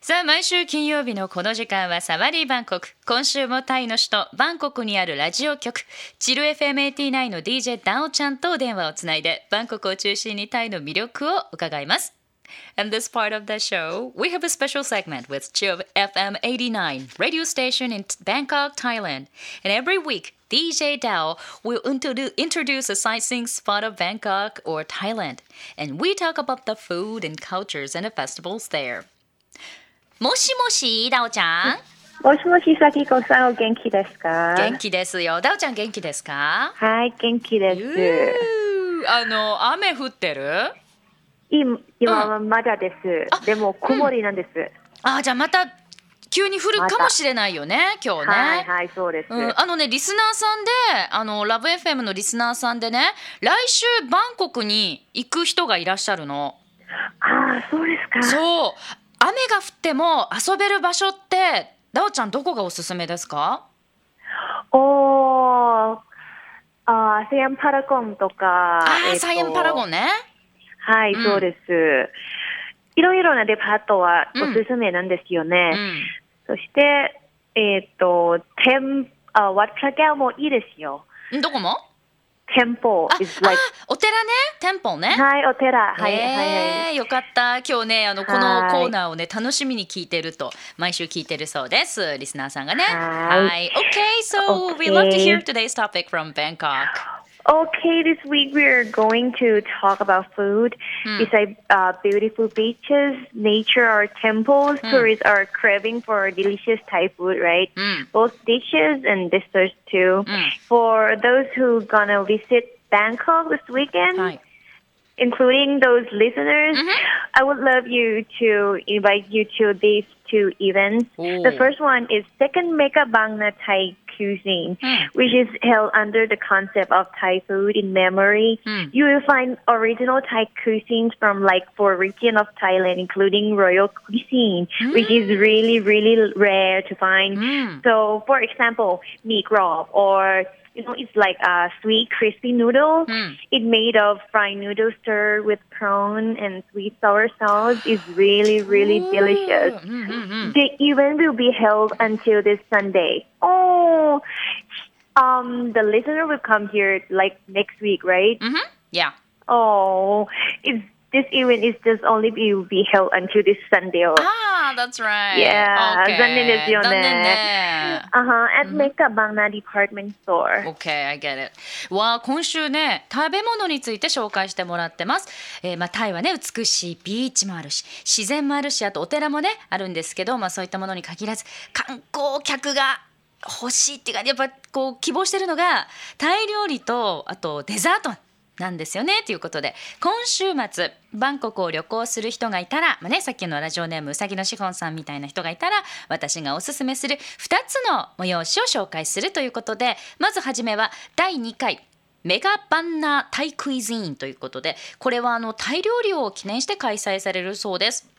さあ毎週金曜日のこの時間はサワリーバンコク今週もタイの首都バンコクにあるラジオ局チル FM89 の DJ ダオちゃんと電話をつないでバンコクを中心にタイの魅力を伺います In this part of the show, we have a special segment with Chill FM 89 radio station in Bangkok, Thailand. And every week, DJ Dao will introdu- introduce a sightseeing spot of Bangkok or Thailand. And we talk about the food and cultures and the festivals there. もしもし、ダオちゃん？もしもし、さきこさん、お元気ですか？元気ですよ。ダオちゃん元気ですか？はい、元気です。あの、雨降ってる？今今はまだです。でも、曇りなんです。あ、じゃあまた急に降るかもしれないよね、今日ね。はい、はい、そうです。うん、あのねリスナーさんであのラブ FM のリスナーさんでね来週バンコクに行く人がいらっしゃるのああ、そうですか。そう雨が降っても遊べる場所ってダオちゃんどこがおすすめですか？おー、あーサイアンパラゴンとか。あー、えっとサイエンパラゴンねはい、うんそうです。いろいろなデパートはうんおすすめなんですようね。んそして、えっ、と、店、あ、ワッチャギャもいいですよ。どこも？お寺ね店舗ねはい、お寺。はい、はい、はい。えーよかった今日ねあのこのコーナーをね楽しみに聞いてると毎週聞いてるそうです。リスナーさんがね。はいはい OK so we Okay. love to hear today's topic from Bangkok Okay, this week we're going to talk about food. Besides uh, beautiful beaches, nature, or temples, tourists are craving for delicious Thai food, right? Mm. Both dishes and desserts too. For those who gonna visit Bangkok this weekend, はい including those listeners, I would love you to invite you to these two events. Oh. The first one is Second Mega Bangna Thai Cuisine, which is held under the concept of Thai food in memory. Hmm. You will find original Thai cuisines from like four regions of Thailand, including royal cuisine, which is really, really rare to find. Mm. So, for example, mee grab or you know, it's like a sweet crispy noodle. Mm. It's made of fried noodle stir with prawn and sweet sour sauce. It's really, really Ooh. delicious. Mm-hmm. The event will be held until this Sunday. Oh, um, the listener will come here like next week, right? Mm-hmm. Yeah. Oh, it's this event is just only be, held until this Sunday. Oh. ああ、that's right. Yeah, Okay. 残念ですよね残念ね。Uh-huh, at Mecca Bangna department store. Okay, I get it. わあ、今週ね、食べ物について紹介してもらってます。えーまあ、タイはね、美しいビーチもあるし、自然もあるし、あとお寺もね、あるんですけど、まあ、そういったものに限らず、観光客が欲しいっていうか、やっぱこう希望してるのが、タイ料理と、あとデザート。なんですよねということで今週末バンコクを旅行する人がいたら、まあね、さっきのラジオネームうさぎのしほんさんみたいな人がいたら私がおすすめする2つの催しを紹介するということでまずはじめは第2回メガバンナータイクイズインということでこれはあのタイ料理を記念して開催されるそうです。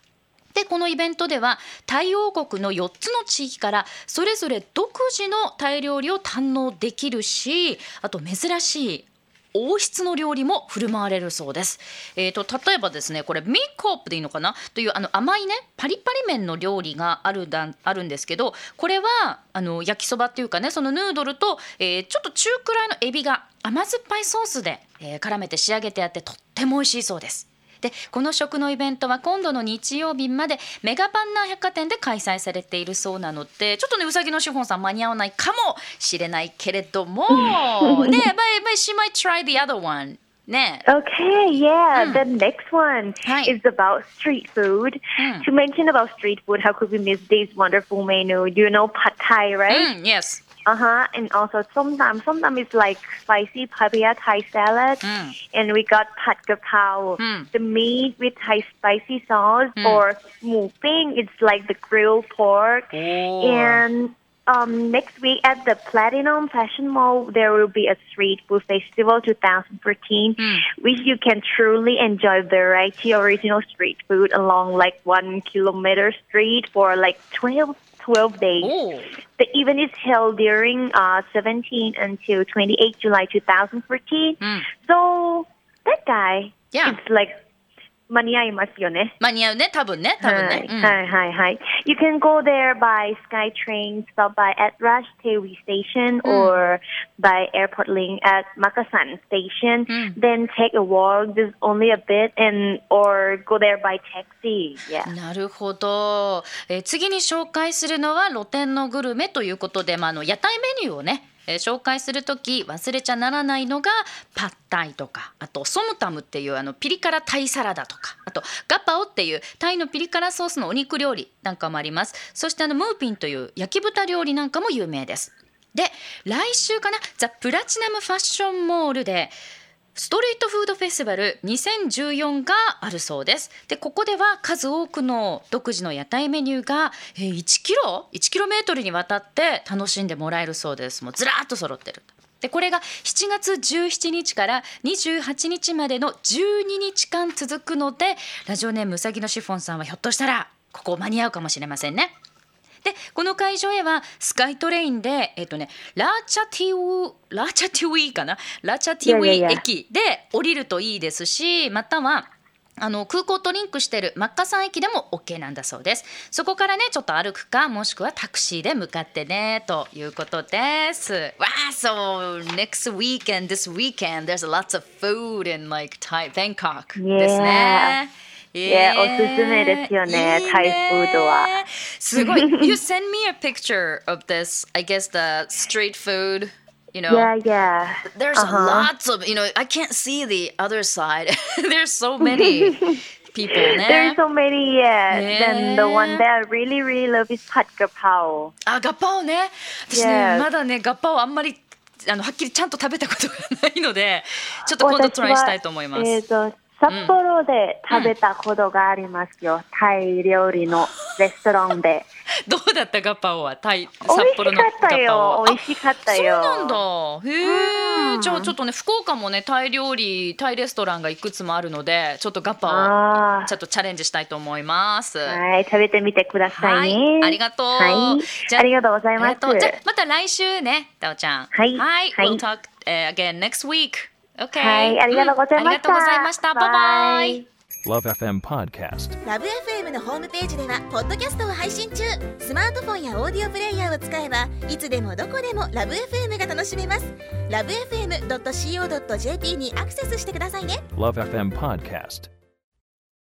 でこのイベントではタイ王国の4つの地域からそれぞれ独自のタイ料理を堪能できるしあと珍しい王室の料理も振る舞われるそうです。えー、と例えばですねこれミーコープでいいのかな？というあの甘いねパリパリ麺の料理があるだあるんですけどこれはあの焼きそばっていうかねそのヌードルと、えーちょっと中くらいのエビが甘酸っぱいソースで、えー絡めて仕上げてあってとっても美味しいそうです。でこの食のイベントは今度の日曜日までメガパンナー百貨店で開催されているそうなのでちょっとねうさぎの資本さん間に合わないかもしれないけれどもね but, but she might try the other one ね Okay, yeah. The next one Hi. is about street food. Mm. To mention about street food, how could we miss this wonderful menu? You know pad thai, right? うん yes Uh huh. And also somtam. Somtam is like spicy papaya Thai salad. Mm. And we got pad kapao, Mm. the meat with Thai spicy sauce, or mu ping. It's like the grilled pork. And um, next week at the Platinum Fashion Mall, there will be a street food festival 2014, which you can truly enjoy variety original street food along like one kilometer street for like 12, 12 days. おー The event is held during uh, 17 until 28 July 2014. Mm. So that guy Yeah. is like 間に合いますよね。間に合うね、多分ね、多分ね。うんはいはいはい。You can go there by SkyTrain, stop by at Rush Tewi Station or by Airport Link at Makasan Station. Then take a walk just only a bit and or go there by taxi. Yeah. なるほど、えー次に紹介するのは露天のグルメということで、まあ、あの屋台メニューをね、えー紹介する時忘れちゃならないのがパッタイとかあとソムタムっていうあのピリ辛タイサラダとかあとガパオっていうタイのピリ辛ソースのお肉料理なんかもあります。そしてあのムーピンという焼き豚料理なんかも有名です。で来週かなザ・プラチナムファッションモールでストリートフードフェスティバル2014があるそうです。で、ここでは数多くの独自の屋台メニューが、1キロ ?1 キロメートルにわたって楽しんでもらえるそうです。もうずらっと揃ってる。で、これが7月17日から28日までの12日間続くので、ラジオネームうさぎのシフォンさんはひょっとしたら、ここ間に合うかもしれませんね。でこの会場へはスカイトレインで、えっとね、ラーチャティウラーチャティウィかな？ラーチャティウィ駅で降りるといいですしまたはあの空港とリンクしているマッカサン駅でも OK なんだそうです。そこからねちょっと歩くかもしくはタクシーで向かってねということです。わあ so next weekend this weekend there's lots of food in like Thai Bangkok ですね Yeah, おすすめですよねいいねタイフードはすごい You send me a picture of this I guess the street food you know Yeah, yeah. there's Uh-huh. lots of you know I can't see the other side there's so many people There's ね so many, yeah. Yeah. Then the one that I really, really love is Pat Gapao. あガッパオね私ね Yes. まだねガッパオあんまりあのはっきりちゃんと食べたことがないのでちょっと今度トライしたいと思いますえっ、と、 札幌で食べたことがありますよ。タイ料理のレストランで。どうだった？ガッパオは？タイ美札幌のガッパオったよ。あ美味しかったよ。そうなんだ。へえ。じゃあちょっとね福岡もねタイ料理タイレストランがいくつもあるのでちょっとガッパあをちょっとチャレンジしたいと思います。あ。はい、食べてみてくださいね。はいありがとうはいじゃあありがとうございますじゃあまた来週ねタオちゃん。はいはい。はい We'll talk、uh, again next week. Okay. はい、ありがとうございました。うんありがとうございました。バイバイ。Love FM Podcast. ラブ f m のホームページではポッドキャストを配信中スマートフォンやオーディオプレイヤーを使えばいつでもどこでもラブ f m が楽しめますラブ FM.co.jp にアクセスしてくださいね Love FM Podcast.